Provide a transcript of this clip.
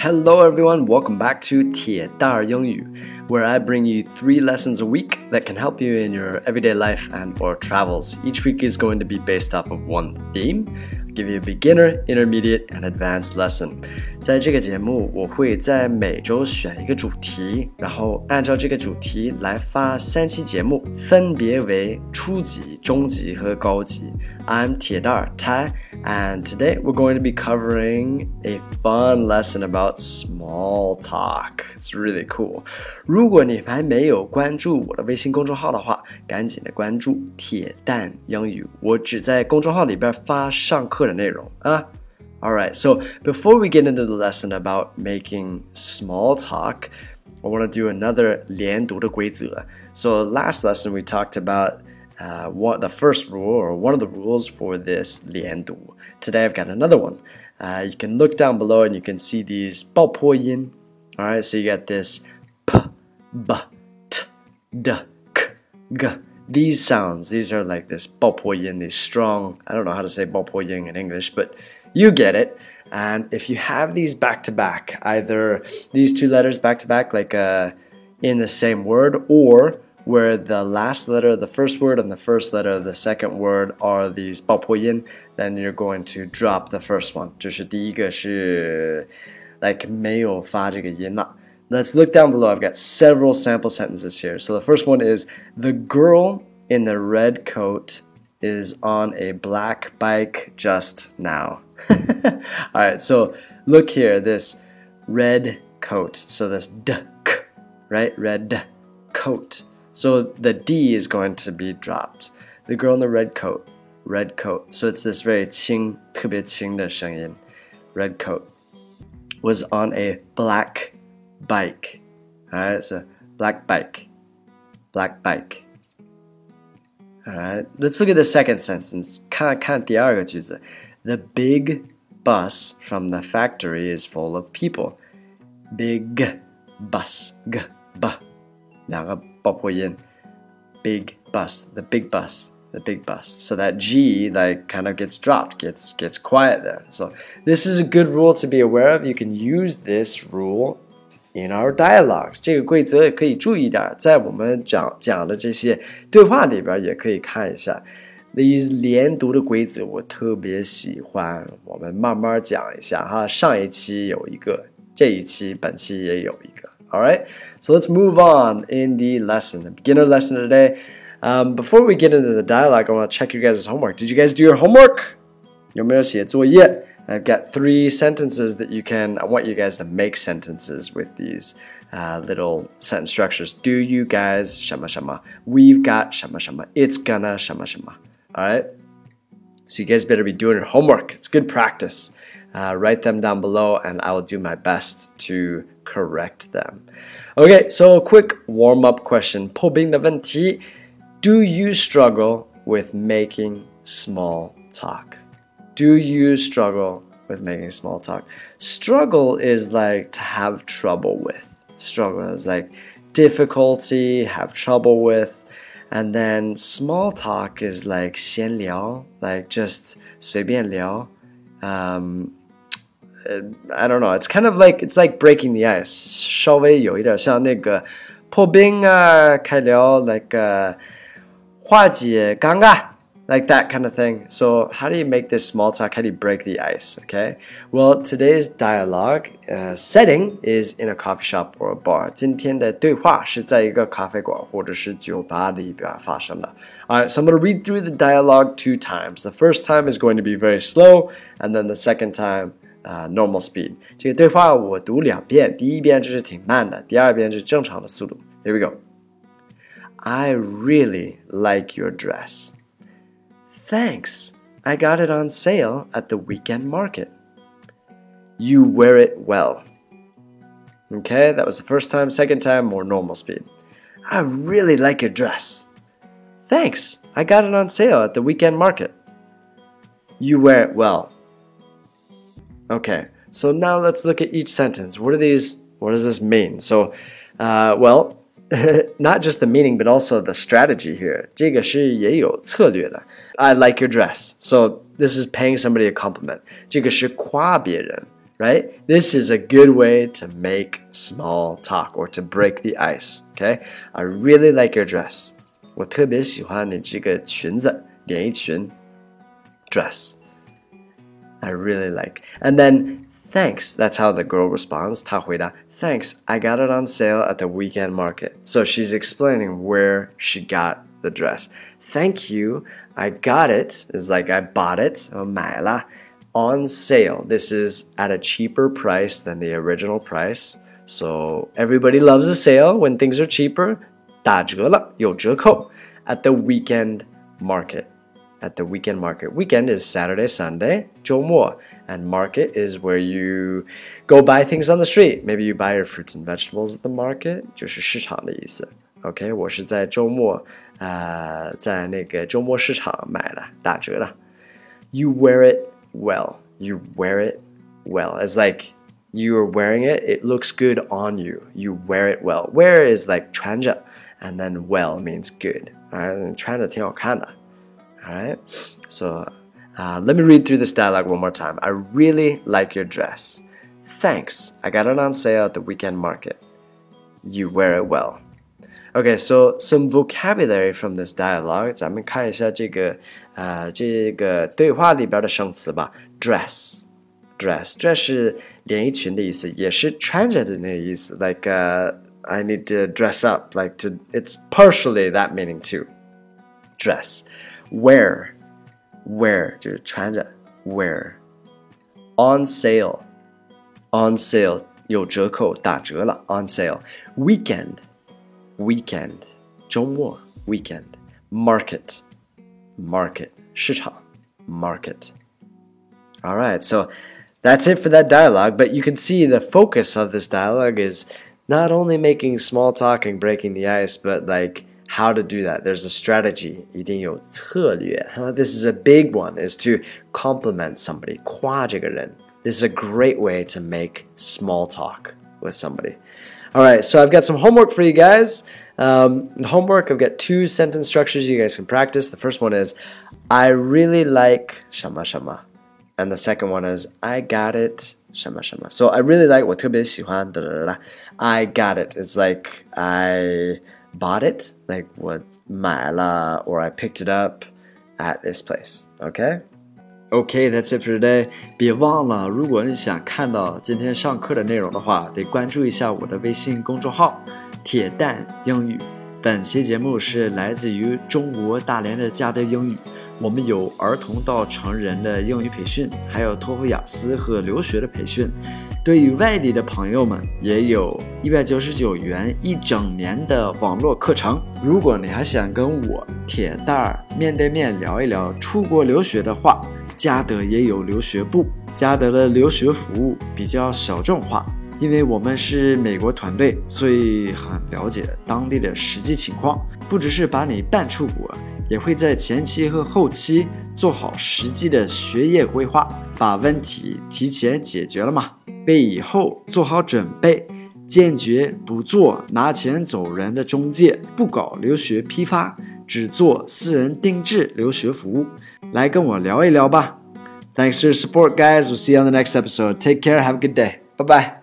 Hello, everyone. Welcome back to 铁蛋儿英语, where I bring you three lessons a week that can help you in your everyday life and or travels. Each week is going to be based off of one theme. I'll give you a beginner, intermediate, and advanced lesson. 在这个节目，我会在每周选一个主题，然后按照这个主题来发三期节目，分别为初级、中级和高级。I'm 铁蛋儿 Tai. And today we're going to be covering a fun lesson about small talk. It's really cool. 如果你还没有关注我的微信公众号的话，赶紧的关注“铁蛋英语”。我只在公众号里边发上课 的内容啊。All right, so before we get into the lesson about making small talk, I want to do another 连读的规则. So last lesson we talked about uh, what the first rule or one of the rules for this 连读. Today I've got another one. Uh, you can look down below and you can see these 爆破音. All right, so you got this p, b, t, d, k, g. These sounds, these are like this 爆破音, these strong. I don't know how to say 爆破音 in English, but you get it. And if you have these back to back, either these two letters back to back, like uh, in the same word, or where the last letter of the first word and the first letter of the second word are these 爆破音, then you're going to drop the first one. 就是第一个是 like 没有发这个音了. Let's look down below. I've got several sample sentences here. So the first one is the girl in the red coat is on a black bike just now. All right, so look here, this red coat. So this d, k, right? Red coat. So the D is going to be dropped. The girl in the red coat, red coat. So it's this very 轻,特别轻的声音. Red coat was on a black bike. Alright, so black bike. Black bike. Alright, let's look at the second sentence. 看看第二个句子. The big bus from the factory is full of people. Big bus. G, b. 两个爆破音 big bus, the big bus, the big bus. So that G like kind of gets dropped, gets gets quiet there. So this is a good rule to be aware of. You can use this rule in our dialogues. 这个规则也可以注意点，在我们讲讲的这些对话里边也可以看一下。These 连读的规则我特别喜欢，我们慢慢讲一下哈。上一期有一个，这一期本期也有一个。all right, so let's move on in the lesson, the beginner lesson today. Um, before we get into the dialogue, I want to check your guys' homework. Did you guys do your homework? I've got three sentences that you can. I want you guys to make sentences with these uh, little sentence structures. Do you guys shama shama? We've got shama shama. It's gonna shama shama. All right. So you guys better be doing your homework. It's good practice. Uh, write them down below, and I will do my best to correct them. Okay, so a quick warm up question. 破冰的问题 Do you struggle with making small talk? Do you struggle with making small talk? Struggle is like to have trouble with. Struggle is like difficulty, have trouble with. And then small talk is like 闲聊, like just 随便聊. Um, I don't know. It's kind of like it's like breaking the ice. 稍微有一点像那个破冰啊，开聊 like uh, 化解尴尬 like that kind of thing. So how do you make this small talk? How do you break the ice? Okay. Well, today's dialogue uh, setting is in a coffee shop or a bar. 今天的对话是在一个咖啡馆或者是酒吧里边发生的。All right, so I'm going to read through the dialogue two times. The first time is going to be very slow, and then the second time uh, normal speed。这个对话我读两遍，第一遍就是挺慢的，第二遍是正常的速度。Here we go. I really like your dress. Thanks. I got it on sale at the weekend market. You wear it well. Okay, that was the first time. Second time, more normal speed. I really like your dress. Thanks. I got it on sale at the weekend market. You wear it well. Okay, so now let's look at each sentence. What are these? What does this mean? So, uh, well, not just the meaning, but also the strategy here. 这个是也有策略的. I like your dress. So this is paying somebody a compliment. 这个是夸别人， right? This is a good way to make small talk or to break the ice. Okay, I really like your dress. 我特别喜欢你这个裙子，连衣裙，dress. I really like. And then thanks. That's how the girl responds. 她回答 Thanks. I got it on sale at the weekend market. So she's explaining where she got the dress. Thank you. I got it. It's like I bought it. 我买了 on sale. This is at a cheaper price than the original price. So everybody loves a sale when things are cheaper. 打折了，有折扣 at the weekend market. At the weekend market. Weekend is Saturday, Sunday, 周末, and market is where you go buy things on the street. Maybe you buy your fruits and vegetables at the market. 就是市场的意思。OK，我是在周末，呃，在那个周末市场买的，打折的。You wear it well. You wear it well. It's like you are wearing it, it looks good on you. You wear it well. Wear is like 穿着, and then well means good. Alright, 穿着挺好看的. Alright, so uh, let me read through this dialogue one more time. I really like your dress. Thanks. I got it on sale at the weekend market. You wear it well. Okay, so some vocabulary from this dialogue. 咱们看一下这个呃这个对话里边的生词吧。Dress, dress, dress 是连衣裙的意思，也是穿着的那个意思。Like, uh, I need to dress up. Like to, it's partially that meaning too. Dress, wear, wear 就是穿着，wear. On sale, on sale 有折扣，打折了。On sale, weekend weekend 周末 weekend market market 市场 market all right so that's it for that dialogue but you can see the focus of this dialogue is not only making small talk and breaking the ice but like how to do that there's a strategy 一定有策略 this is a big one is to compliment somebody 夸这个人 this is a great way to make small talk with somebody all right, so I've got some homework for you guys. Um, homework, I've got two sentence structures you guys can practice. The first one is, I really like shama shama. And the second one is, I got it shama shama. So I really like 我特别喜欢 da da da. I got it. It's like I bought it, like what 我买了 uh, or I picked it up at this place. Okay? Okay, that's it for today. 别忘了，如果你想看到今天上课的内容的话，得关注一下我的微信公众号“铁蛋英语”。本期节目是来自于中国大连的嘉德英语。我们有儿童到成人的英语培训，还有托福、雅思和留学的培训。对于外地的朋友们，也有一百九十九元一整年的网络课程。如果你还想跟我铁蛋儿面对面聊一聊出国留学的话，嘉德也有留学部，嘉德的留学服务比较小众化，因为我们是美国团队，所以很了解当地的实际情况。不只是把你办出国，也会在前期和后期做好实际的学业规划，把问题提前解决了嘛，为以后做好准备。坚决不做拿钱走人的中介，不搞留学批发，只做私人定制留学服务。来跟我聊一聊吧。Thanks for your support, guys. We'll see you on the next episode. Take care. Have a good day. Bye bye.